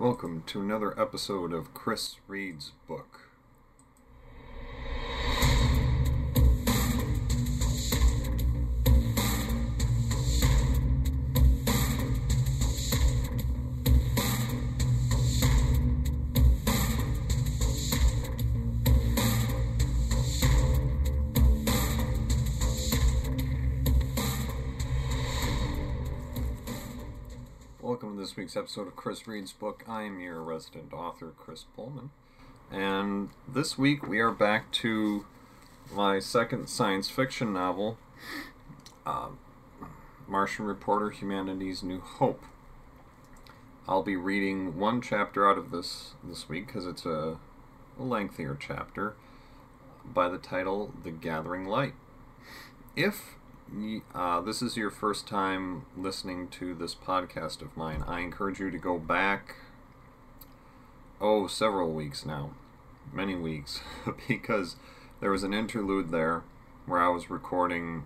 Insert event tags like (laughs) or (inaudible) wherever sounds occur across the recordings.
Welcome to another episode of Chris Reed's Book. This week's episode of Chris Reed's Book. I am your resident author, Chris Pullman. And this week we are back to my second science fiction novel, uh, Martian Reporter Humanity's New Hope. I'll be reading one chapter out of this this week because it's a, a lengthier chapter by the title The Gathering Light. If uh, this is your first time listening to this podcast of mine, I encourage you to go back, oh, several weeks now, many weeks, (laughs) because there was an interlude there where I was recording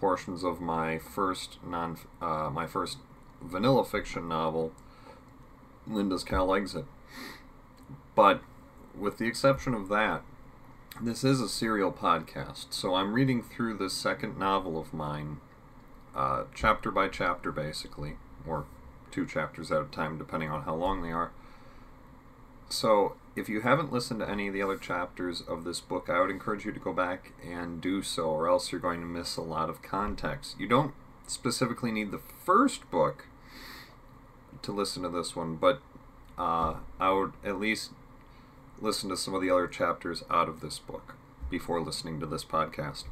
portions of my first non, uh, my first vanilla fiction novel, Linda's Cal Exit. But with the exception of that, this is a serial podcast, so I'm reading through the second novel of mine, uh, chapter by chapter, basically, or two chapters at a time, depending on how long they are. So, if you haven't listened to any of the other chapters of this book, I would encourage you to go back and do so, or else you're going to miss a lot of context. You don't specifically need the first book to listen to this one, but uh, I would at least listen to some of the other chapters out of this book before listening to this podcast.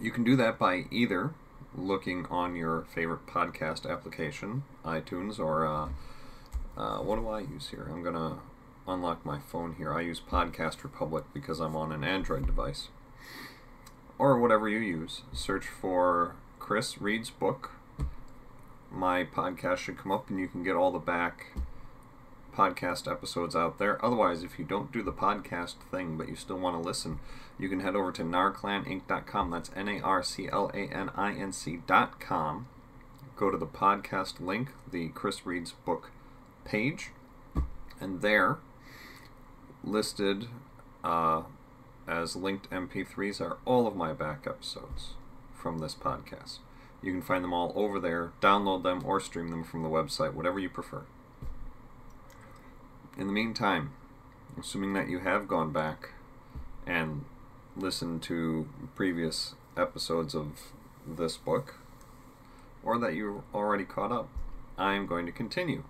You can do that by either looking on your favorite podcast application, iTunes, or uh, uh, what do I use here? I'm going to unlock my phone here. I use Podcast Republic because I'm on an Android device. Or whatever you use. Search for Chris Reed's book. My podcast should come up and you can get all the back podcast episodes out there. Otherwise, if you don't do the podcast thing but you still want to listen, you can head over to narclaninc.com. That's N A R C L A N I N C.com. Go to the podcast link, the Chris Reed's book page, and there, listed uh, as linked MP3s, are all of my back episodes from this podcast. You can find them all over there, download them, or stream them from the website, whatever you prefer. In the meantime, assuming that you have gone back and listened to previous episodes of this book, or that you're already caught up, I am going to continue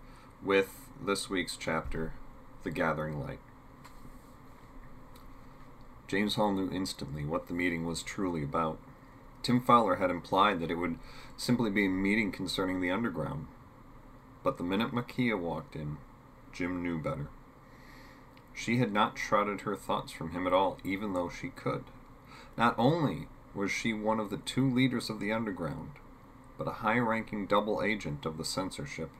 with this week's chapter, The Gathering Light. James Hall knew instantly what the meeting was truly about. Tim Fowler had implied that it would simply be a meeting concerning the underground. But the minute Makia walked in, Jim knew better. She had not shrouded her thoughts from him at all, even though she could. Not only was she one of the two leaders of the underground, but a high ranking double agent of the censorship.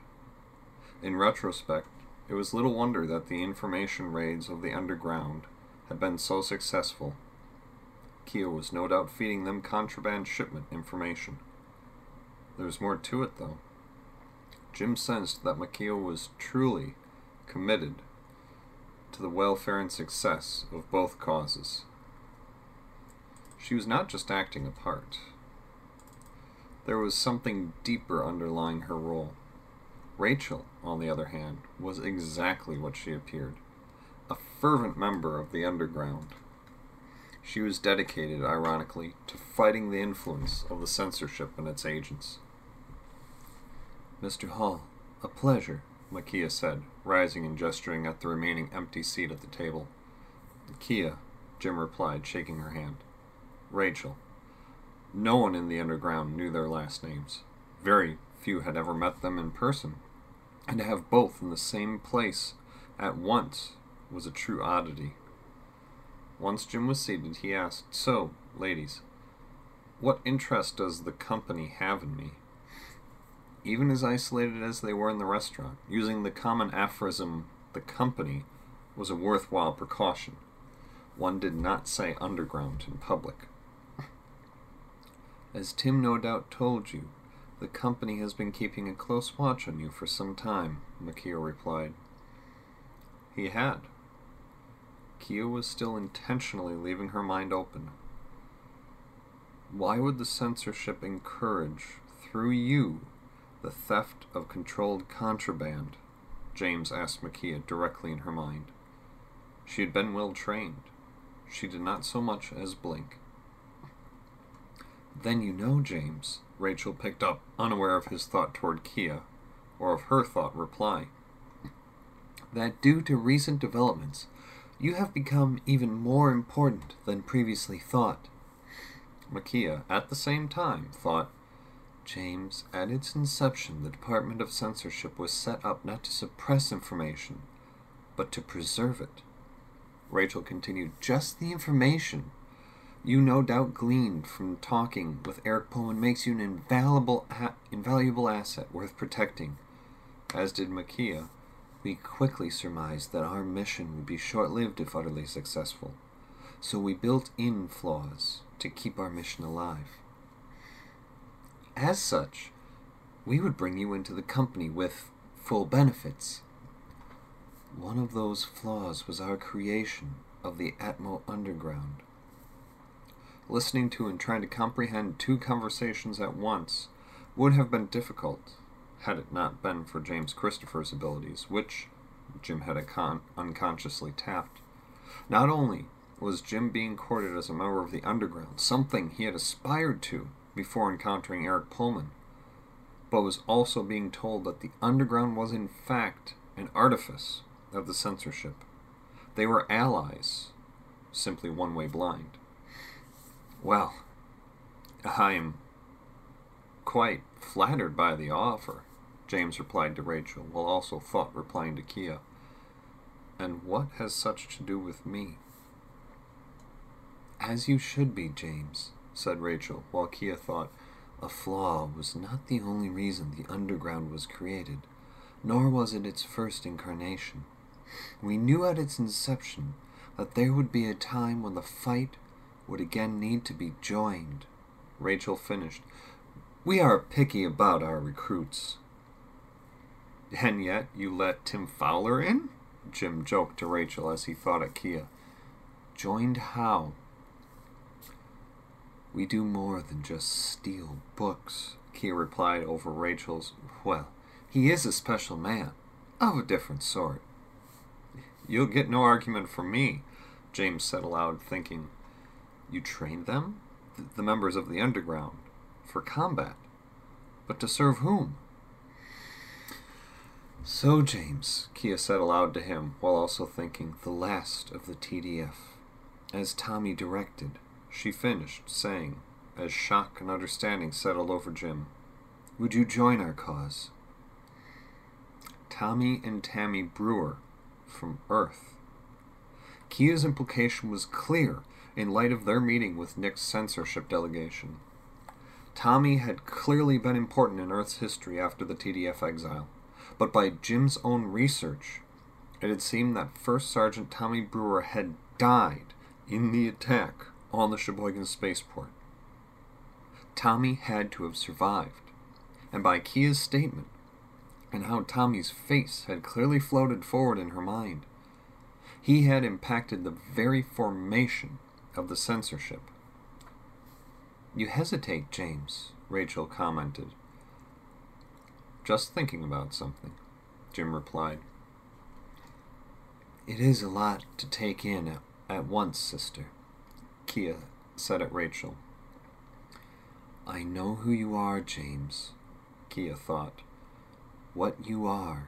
In retrospect, it was little wonder that the information raids of the underground had been so successful. Kia was no doubt feeding them contraband shipment information. There was more to it, though. Jim sensed that Makia was truly committed to the welfare and success of both causes. She was not just acting a part. There was something deeper underlying her role. Rachel, on the other hand, was exactly what she appeared a fervent member of the underground. She was dedicated, ironically, to fighting the influence of the censorship and its agents. Mr. Hall, a pleasure, Makia said, rising and gesturing at the remaining empty seat at the table. Kia, Jim replied, shaking her hand. Rachel. No one in the underground knew their last names. Very few had ever met them in person. And to have both in the same place at once was a true oddity. Once Jim was seated, he asked, So, ladies, what interest does the company have in me? Even as isolated as they were in the restaurant, using the common aphorism, the company, was a worthwhile precaution. One did not say underground in public. As Tim no doubt told you, the company has been keeping a close watch on you for some time, Makia replied. He had. Kia was still intentionally leaving her mind open. Why would the censorship encourage, through you, the theft of controlled contraband? James asked Makia directly in her mind. She had been well trained. She did not so much as blink. Then you know, James, Rachel picked up, unaware of his thought toward Kia, or of her thought reply, that due to recent developments, you have become even more important than previously thought. Makia, at the same time, thought, James, at its inception, the Department of Censorship was set up not to suppress information, but to preserve it. Rachel continued, just the information you no doubt gleaned from talking with Eric Pullman makes you an invaluable, invaluable asset worth protecting. As did Makia, we quickly surmised that our mission would be short lived if utterly successful, so we built in flaws to keep our mission alive. As such, we would bring you into the company with full benefits. One of those flaws was our creation of the Atmo Underground. Listening to and trying to comprehend two conversations at once would have been difficult had it not been for James Christopher's abilities, which Jim had unconsciously tapped. Not only was Jim being courted as a member of the Underground, something he had aspired to before encountering Eric Pullman, but was also being told that the Underground was in fact an artifice of the censorship. They were allies, simply one way blind. Well, I'm quite flattered by the offer, James replied to Rachel, while also thought replying to Kia. And what has such to do with me? As you should be, James, said Rachel, while Kia thought a flaw was not the only reason the underground was created, nor was it its first incarnation. We knew at its inception that there would be a time when the fight would again need to be joined. Rachel finished. We are picky about our recruits. And yet you let Tim Fowler in? Jim joked to Rachel as he thought at Kia. Joined how? We do more than just steal books, Kia replied over Rachel's. Well, he is a special man, of a different sort. You'll get no argument from me, James said aloud, thinking. You trained them? The members of the underground. For combat. But to serve whom? So, James, Kia said aloud to him, while also thinking, the last of the TDF. As Tommy directed, she finished, saying, as shock and understanding settled over Jim, Would you join our cause? Tommy and Tammy Brewer from Earth. Kia's implication was clear in light of their meeting with Nick's censorship delegation. Tommy had clearly been important in Earth's history after the TDF exile but by Jim's own research, it had seemed that First Sergeant Tommy Brewer had died in the attack on the Sheboygan spaceport. Tommy had to have survived, and by Kia's statement, and how Tommy's face had clearly floated forward in her mind, he had impacted the very formation of the censorship. You hesitate, James, Rachel commented. Just thinking about something, Jim replied. It is a lot to take in at, at once, sister, Kia said at Rachel. I know who you are, James, Kia thought. What you are.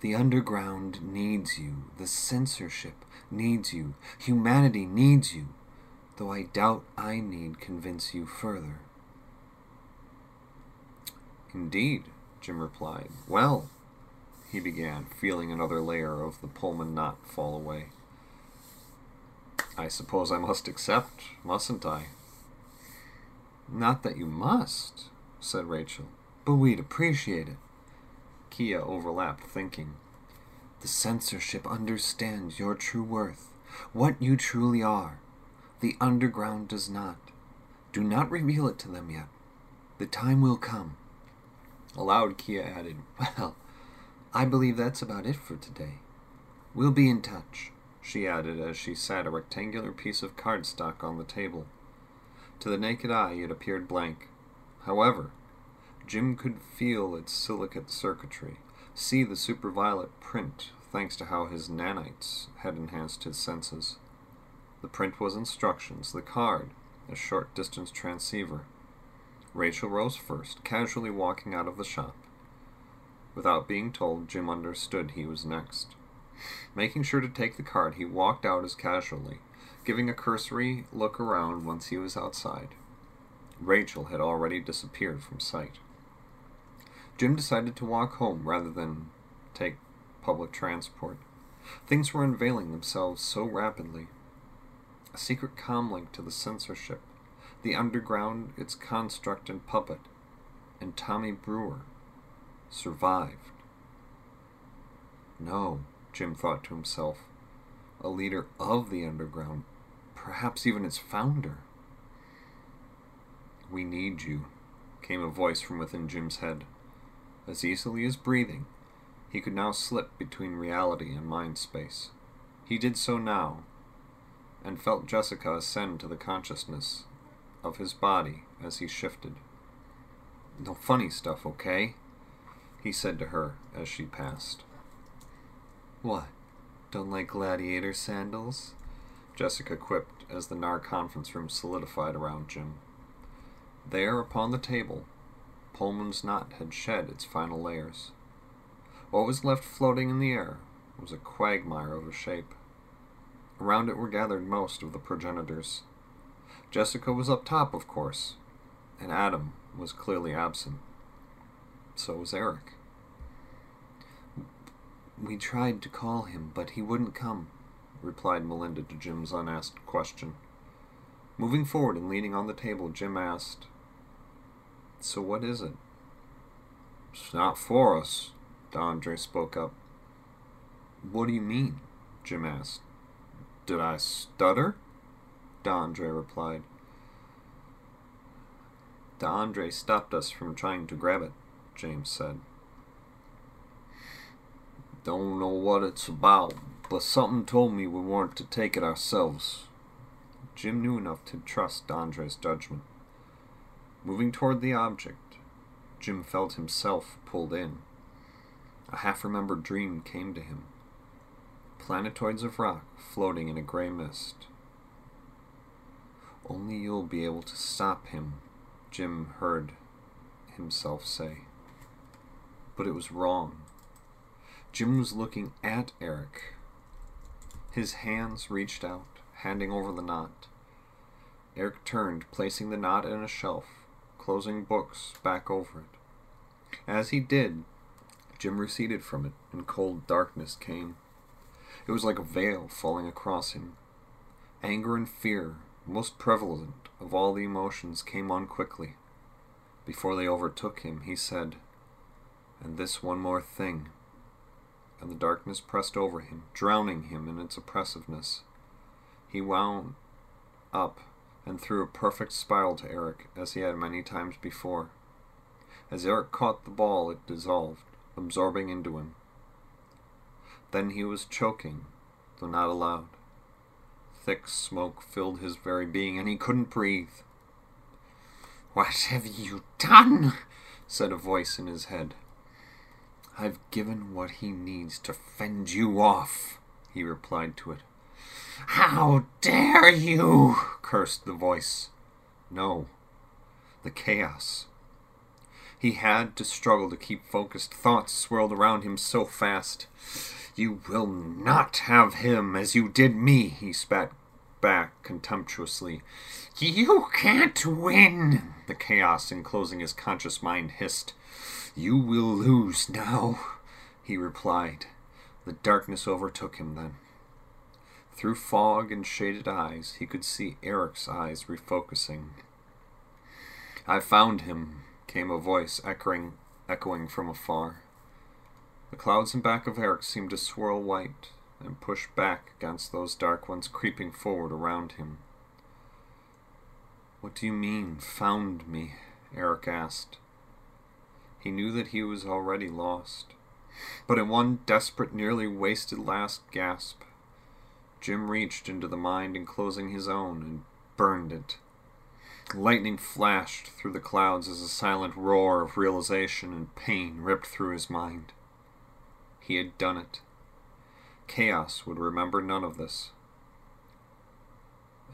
The underground needs you. The censorship needs you. Humanity needs you. Though I doubt I need convince you further. Indeed, Jim replied. Well, he began, feeling another layer of the Pullman knot fall away. I suppose I must accept, mustn't I? Not that you must, said Rachel, but we'd appreciate it. Kia overlapped, thinking. The censorship understands your true worth, what you truly are. The underground does not. Do not reveal it to them yet. The time will come. Aloud, Kia added, (laughs) Well, I believe that's about it for today. We'll be in touch, she added as she sat a rectangular piece of cardstock on the table. To the naked eye, it appeared blank. However, Jim could feel its silicate circuitry, see the superviolet print thanks to how his nanites had enhanced his senses. The print was instructions, the card, a short distance transceiver. Rachel rose first, casually walking out of the shop. Without being told, Jim understood he was next. Making sure to take the card, he walked out as casually, giving a cursory look around once he was outside. Rachel had already disappeared from sight. Jim decided to walk home rather than take public transport. Things were unveiling themselves so rapidly. A secret comlink to the censorship, the underground, its construct and puppet, and Tommy Brewer survived. No, Jim thought to himself, a leader of the underground, perhaps even its founder. We need you, came a voice from within Jim's head. As easily as breathing, he could now slip between reality and mind space. He did so now, and felt Jessica ascend to the consciousness of his body as he shifted. No funny stuff, okay? He said to her as she passed. What? Don't like gladiator sandals? Jessica quipped as the NAR conference room solidified around Jim. There, upon the table, Pullman's knot had shed its final layers. What was left floating in the air was a quagmire of a shape. Around it were gathered most of the progenitors. Jessica was up top, of course, and Adam was clearly absent. So was Eric. We tried to call him, but he wouldn't come, replied Melinda to Jim's unasked question. Moving forward and leaning on the table, Jim asked, so what is it? It's not for us, Dondre spoke up. What do you mean? Jim asked. Did I stutter? Dondre replied. Dondre stopped us from trying to grab it, James said. Don't know what it's about, but something told me we weren't to take it ourselves. Jim knew enough to trust Dondre's judgment. Moving toward the object, Jim felt himself pulled in. A half remembered dream came to him. Planetoids of rock floating in a gray mist. Only you'll be able to stop him, Jim heard himself say. But it was wrong. Jim was looking at Eric. His hands reached out, handing over the knot. Eric turned, placing the knot in a shelf closing books back over it. As he did, Jim receded from it, and cold darkness came. It was like a veil falling across him. Anger and fear, most prevalent of all the emotions, came on quickly. Before they overtook him, he said, And this one more thing. And the darkness pressed over him, drowning him in its oppressiveness. He wound up and threw a perfect spiral to Eric, as he had many times before. As Eric caught the ball, it dissolved, absorbing into him. Then he was choking, though not aloud. Thick smoke filled his very being, and he couldn't breathe. What have you done? said a voice in his head. I've given what he needs to fend you off, he replied to it. How dare you! cursed the voice. No, the chaos. He had to struggle to keep focused. Thoughts swirled around him so fast. You will not have him as you did me, he spat back contemptuously. You can't win, the chaos enclosing his conscious mind hissed. You will lose now, he replied. The darkness overtook him then. Through fog and shaded eyes, he could see Eric's eyes refocusing. I found him, came a voice echoing, echoing from afar. The clouds in back of Eric seemed to swirl white and push back against those dark ones creeping forward around him. What do you mean, found me? Eric asked. He knew that he was already lost. But in one desperate, nearly wasted last gasp, Jim reached into the mind enclosing his own and burned it. Lightning flashed through the clouds as a silent roar of realization and pain ripped through his mind. He had done it. Chaos would remember none of this.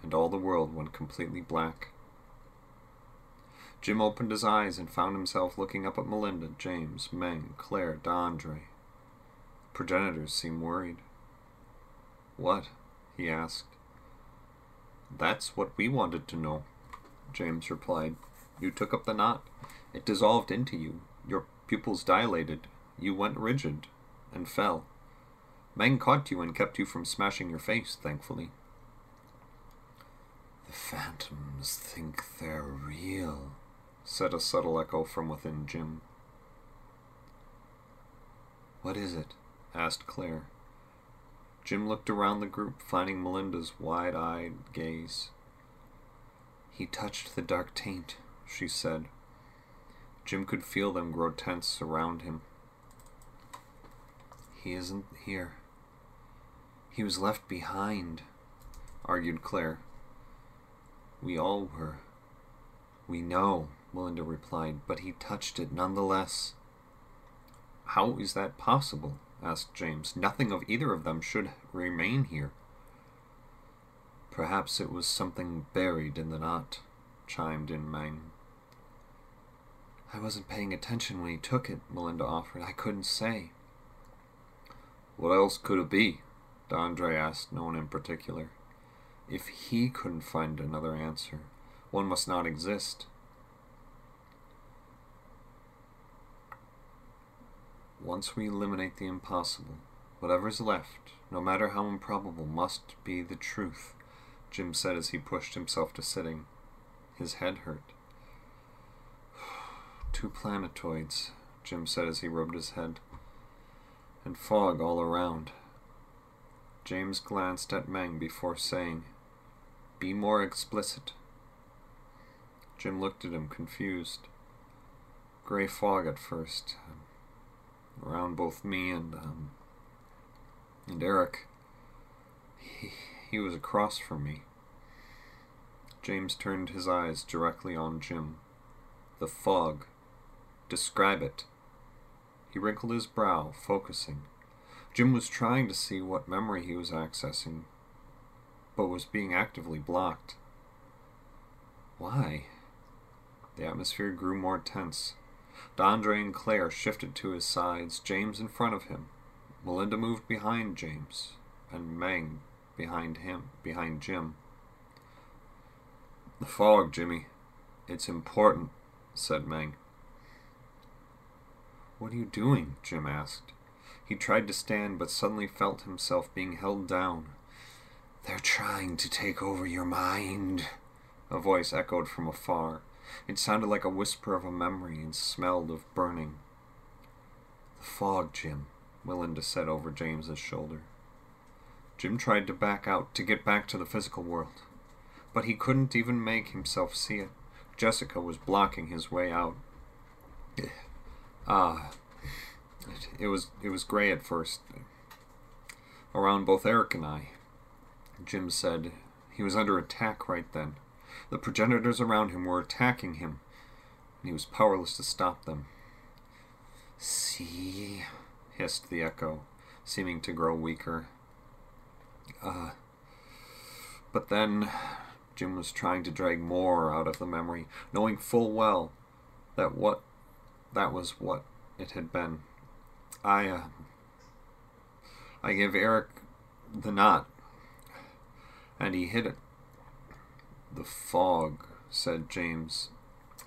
And all the world went completely black. Jim opened his eyes and found himself looking up at Melinda, James, Meng, Claire, D'Andre. Progenitors seemed worried. What? he asked. That's what we wanted to know, James replied. You took up the knot. It dissolved into you. Your pupils dilated. You went rigid and fell. Meng caught you and kept you from smashing your face, thankfully. The phantoms think they're real, said a subtle echo from within Jim. What is it? asked Claire. Jim looked around the group, finding Melinda's wide eyed gaze. He touched the dark taint, she said. Jim could feel them grow tense around him. He isn't here. He was left behind, argued Claire. We all were. We know, Melinda replied, but he touched it nonetheless. How is that possible? asked James. Nothing of either of them should remain here. Perhaps it was something buried in the knot, chimed in Meng. I wasn't paying attention when he took it, Melinda offered. I couldn't say. What else could it be? D'Andre asked no one in particular. If he couldn't find another answer, one must not exist. Once we eliminate the impossible, whatever's left, no matter how improbable, must be the truth, Jim said as he pushed himself to sitting. His head hurt. (sighs) Two planetoids, Jim said as he rubbed his head. And fog all around. James glanced at Meng before saying, Be more explicit. Jim looked at him, confused. Gray fog at first, around both me and um, and Eric. He, he was across from me. James turned his eyes directly on Jim. The fog. Describe it. He wrinkled his brow, focusing. Jim was trying to see what memory he was accessing, but was being actively blocked. Why? The atmosphere grew more tense. D'Andre and Claire shifted to his sides, James in front of him. Melinda moved behind James, and Meng behind him, behind Jim. The fog, Jimmy. It's important, said Meng. What are you doing? Jim asked. He tried to stand, but suddenly felt himself being held down. They're trying to take over your mind, a voice echoed from afar. It sounded like a whisper of a memory and smelled of burning. The fog, Jim, Melinda said over James's shoulder. Jim tried to back out, to get back to the physical world. But he couldn't even make himself see it. Jessica was blocking his way out. Ah, it, it was it was gray at first. Around both Eric and I. Jim said he was under attack right then. The progenitors around him were attacking him, and he was powerless to stop them. See, hissed the echo, seeming to grow weaker. Uh, but then Jim was trying to drag more out of the memory, knowing full well that what that was what it had been. I uh, I gave Eric the knot, and he hit it. The fog, said James.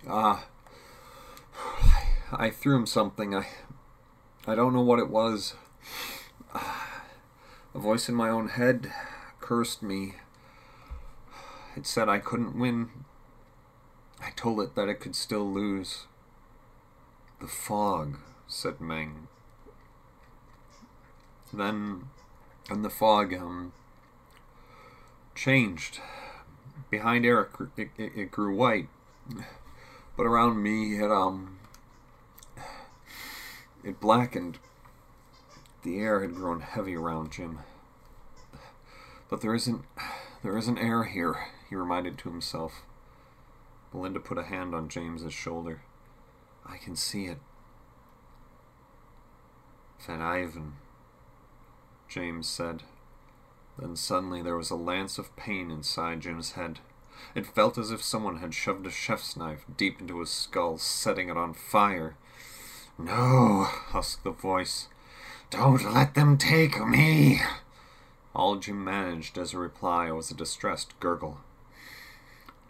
Ah, I threw him something. I, I don't know what it was. A voice in my own head cursed me. It said I couldn't win. I told it that it could still lose. The fog, said Meng. Then, and the fog, um, changed. Behind Eric, it, it, it grew white, but around me, it um, it blackened. The air had grown heavy around Jim. But there isn't there isn't air here, he reminded to himself. Belinda put a hand on James's shoulder. I can see it. Van Ivan, James said. Then suddenly there was a lance of pain inside Jim's head. It felt as if someone had shoved a chef's knife deep into his skull, setting it on fire. No, husked the voice. Don't let them take me. All Jim managed as a reply was a distressed gurgle.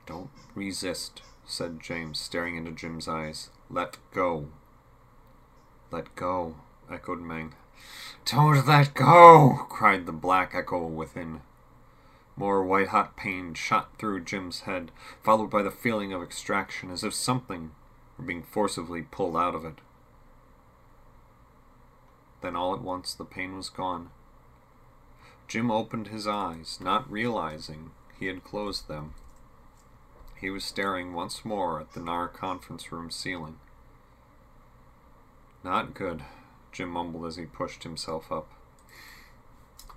Don't resist, said James, staring into Jim's eyes. Let go. Let go, echoed Meng. Don't let go! cried the black echo within. More white hot pain shot through Jim's head, followed by the feeling of extraction, as if something were being forcibly pulled out of it. Then all at once the pain was gone. Jim opened his eyes, not realizing he had closed them. He was staring once more at the NAR conference room ceiling. Not good, Jim mumbled as he pushed himself up.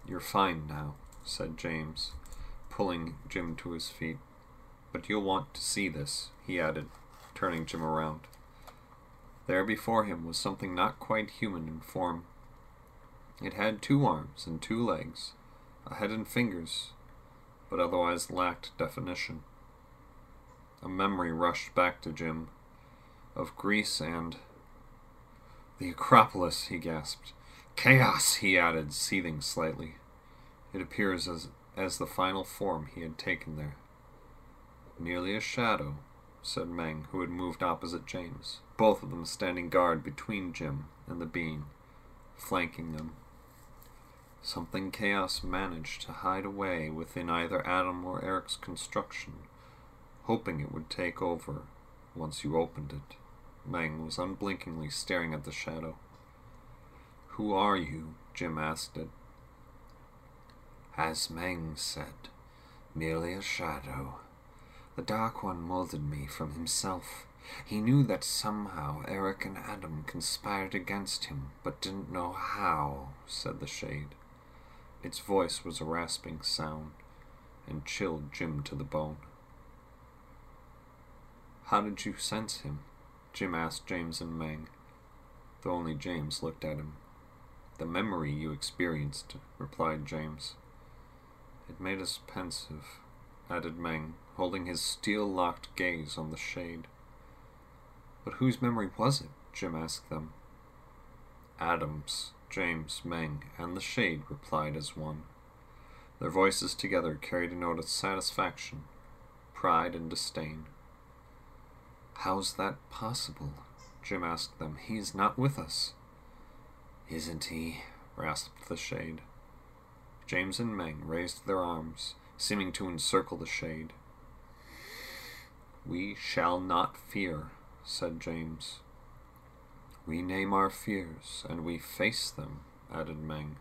You're fine now, said James, pulling Jim to his feet. But you'll want to see this, he added, turning Jim around. There before him was something not quite human in form. It had two arms and two legs, a head and fingers, but otherwise lacked definition. A memory rushed back to Jim of Greece and. The Acropolis, he gasped. Chaos, he added, seething slightly. It appears as, as the final form he had taken there. Merely a shadow, said Meng, who had moved opposite James, both of them standing guard between Jim and the being, flanking them. Something Chaos managed to hide away within either Adam or Eric's construction, hoping it would take over once you opened it. Meng was unblinkingly staring at the shadow. Who are you? Jim asked it. As Meng said, merely a shadow. The Dark One molded me from himself. He knew that somehow Eric and Adam conspired against him, but didn't know how, said the Shade. Its voice was a rasping sound, and chilled Jim to the bone. How did you sense him? Jim asked James and Meng, though only James looked at him. The memory you experienced, replied James. It made us pensive, added Meng, holding his steel-locked gaze on the shade. But whose memory was it? Jim asked them. Adam's, James, Meng, and the Shade replied as one. Their voices together carried a note of satisfaction, pride, and disdain. How's that possible? Jim asked them. He's not with us. Isn't he? rasped the Shade. James and Meng raised their arms, seeming to encircle the Shade. We shall not fear, said James. We name our fears, and we face them, added Meng.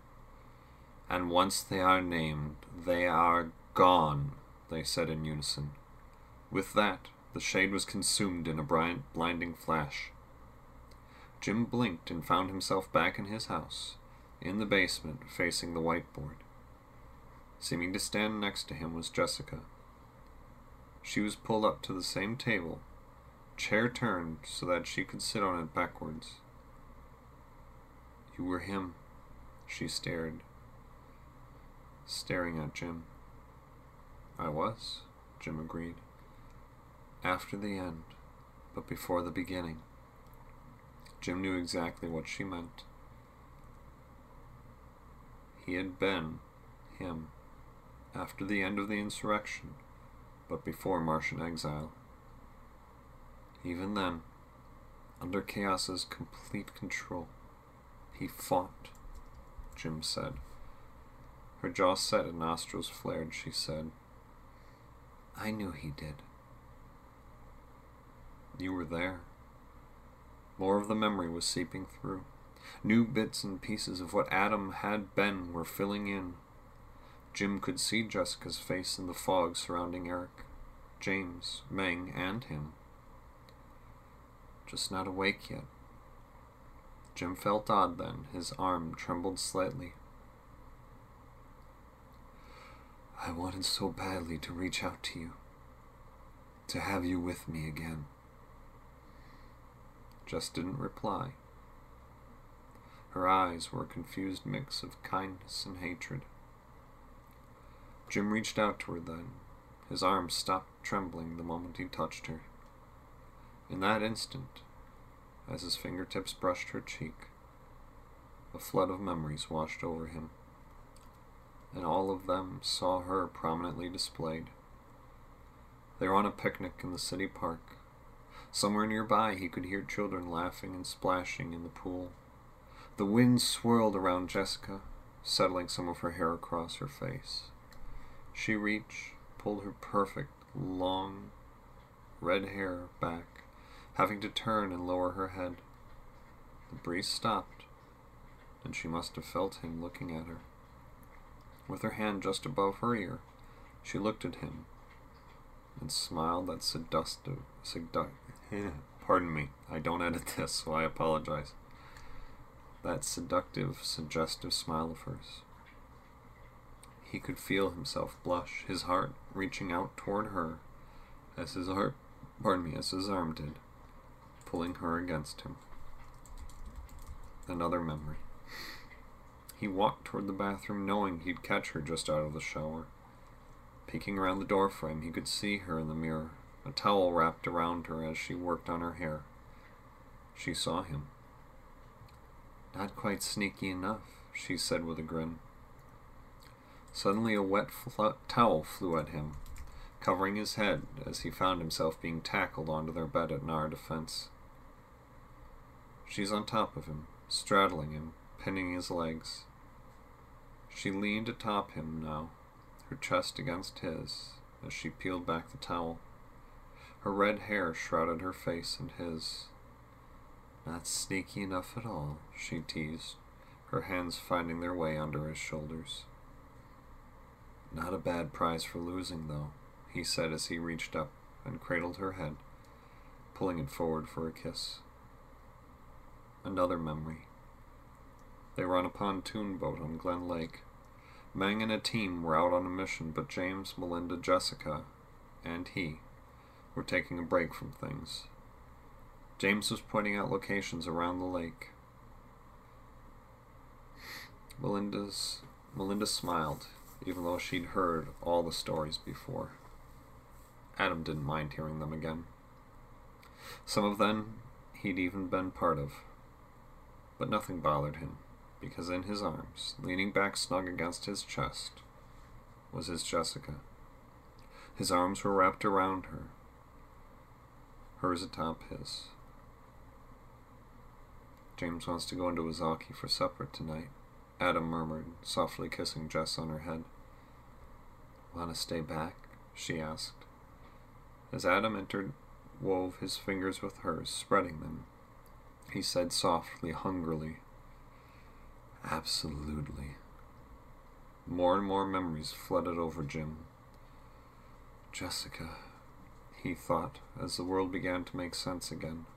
And once they are named, they are gone, they said in unison. With that, the shade was consumed in a bright, blinding flash. Jim blinked and found himself back in his house, in the basement, facing the whiteboard. Seeming to stand next to him was Jessica. She was pulled up to the same table chair turned so that she could sit on it backwards. You were him, she stared, staring at Jim. I was, Jim agreed. After the end, but before the beginning. Jim knew exactly what she meant. He had been him after the end of the insurrection, but before Martian exile. Even then, under Chaos's complete control, he fought, Jim said. Her jaw set and nostrils flared, she said. I knew he did. You were there. More of the memory was seeping through. New bits and pieces of what Adam had been were filling in. Jim could see Jessica's face in the fog surrounding Eric, James, Meng, and him just not awake yet. Jim felt odd then. His arm trembled slightly. I wanted so badly to reach out to you, to have you with me again. Jess didn't reply. Her eyes were a confused mix of kindness and hatred. Jim reached out to her then. His arms stopped trembling the moment he touched her. In that instant, as his fingertips brushed her cheek, a flood of memories washed over him, and all of them saw her prominently displayed. They were on a picnic in the city park. Somewhere nearby, he could hear children laughing and splashing in the pool. The wind swirled around Jessica, settling some of her hair across her face. She reached, pulled her perfect, long, red hair back, having to turn and lower her head. The breeze stopped, and she must have felt him looking at her. With her hand just above her ear, she looked at him and smiled that seductive, seductive, (laughs) pardon me, I don't edit this, so I apologize. That seductive, suggestive smile of hers. He could feel himself blush, his heart reaching out toward her, as his heart, pardon me, as his arm did, pulling her against him. Another memory. He walked toward the bathroom knowing he'd catch her just out of the shower. Peeking around the doorframe, he could see her in the mirror, a towel wrapped around her as she worked on her hair. She saw him. Not quite sneaky enough, she said with a grin. Suddenly a wet fl- towel flew at him, covering his head as he found himself being tackled onto their bed at Nara Defense. She's on top of him, straddling him, pinning his legs. She leaned atop him now, her chest against his, as she peeled back the towel. Her red hair shrouded her face and his. Not sneaky enough at all, she teased, her hands finding their way under his shoulders. Not a bad prize for losing, though, he said as he reached up and cradled her head, pulling it forward for a kiss. Another memory. They were on a pontoon boat on Glen Lake. Meng and a team were out on a mission, but James, Melinda, Jessica, and he were taking a break from things. James was pointing out locations around the lake. Melinda's Melinda smiled, even though she'd heard all the stories before. Adam didn't mind hearing them again. Some of them he'd even been part of. But nothing bothered him, because in his arms, leaning back snug against his chest, was his Jessica. His arms were wrapped around her, hers atop his. James wants to go into Ozaki for supper tonight, Adam murmured, softly kissing Jess on her head. Want to stay back? she asked. As Adam entered, wove his fingers with hers, spreading them, he said softly, hungrily, Absolutely. More and more memories flooded over Jim. Jessica, he thought, as the world began to make sense again.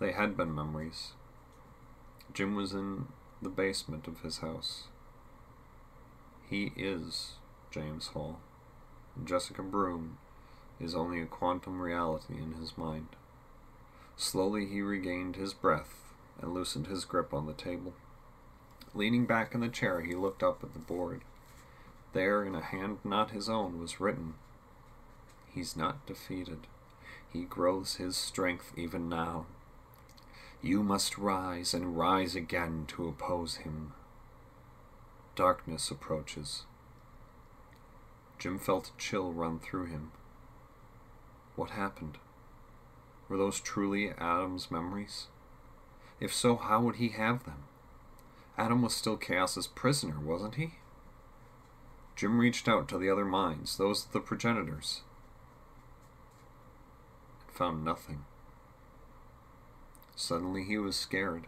They had been memories. Jim was in the basement of his house. He is James Hall. Jessica Broom is only a quantum reality in his mind. Slowly he regained his breath and loosened his grip on the table. Leaning back in the chair, he looked up at the board. There, in a hand not his own, was written, He's not defeated. He grows his strength even now. You must rise and rise again to oppose him. Darkness approaches. Jim felt a chill run through him. What happened? Were those truly Adam's memories? If so, how would he have them? Adam was still Chaos's prisoner, wasn't he? Jim reached out to the other minds, those of the progenitors. Found nothing. Suddenly he was scared.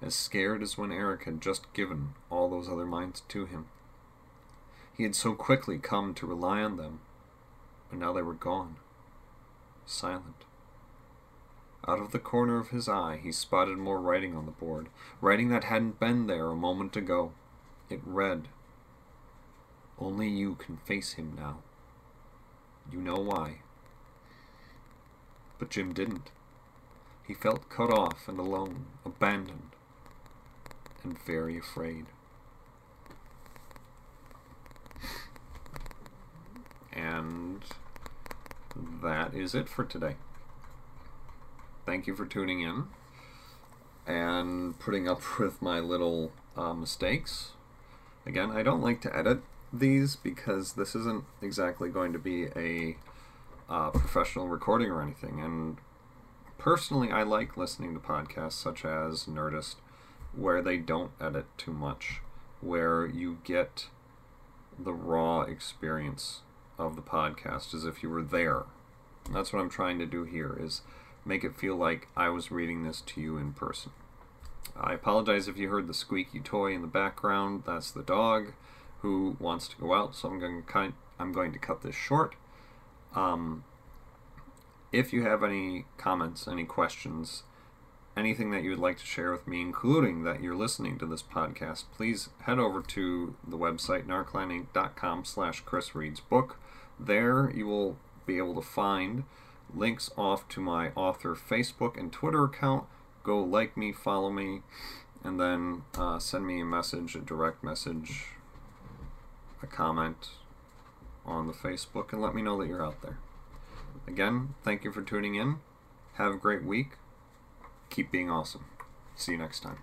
As scared as when Eric had just given all those other minds to him. He had so quickly come to rely on them, and now they were gone. Silent. Out of the corner of his eye, he spotted more writing on the board, writing that hadn't been there a moment ago. It read, Only you can face him now. You know why. But Jim didn't. He felt cut off and alone, abandoned, and very afraid. And that is it for today. Thank you for tuning in and putting up (laughs) with my little uh, mistakes. Again, I don't like to edit these because this isn't exactly going to be a uh, professional recording or anything. And personally, I like listening to podcasts such as Nerdist where they don't edit too much, where you get the raw experience of the podcast as if you were there. That's what I'm trying to do here is make it feel like I was reading this to you in person. I apologize if you heard the squeaky toy in the background. That's the dog who wants to go out, so I'm going to kind I'm going to cut this short. Um, if you have any comments, any questions, anything that you would like to share with me, including that you're listening to this podcast, please head over to the website narclaninc.com slash Chris Reads Book. There you will be able to find links off to my author Facebook and Twitter account. Go like me, follow me, and then uh, send me a message, a direct message, a comment on the Facebook, and let me know that you're out there. Again, thank you for tuning in. Have a great week keep being awesome. See you next time.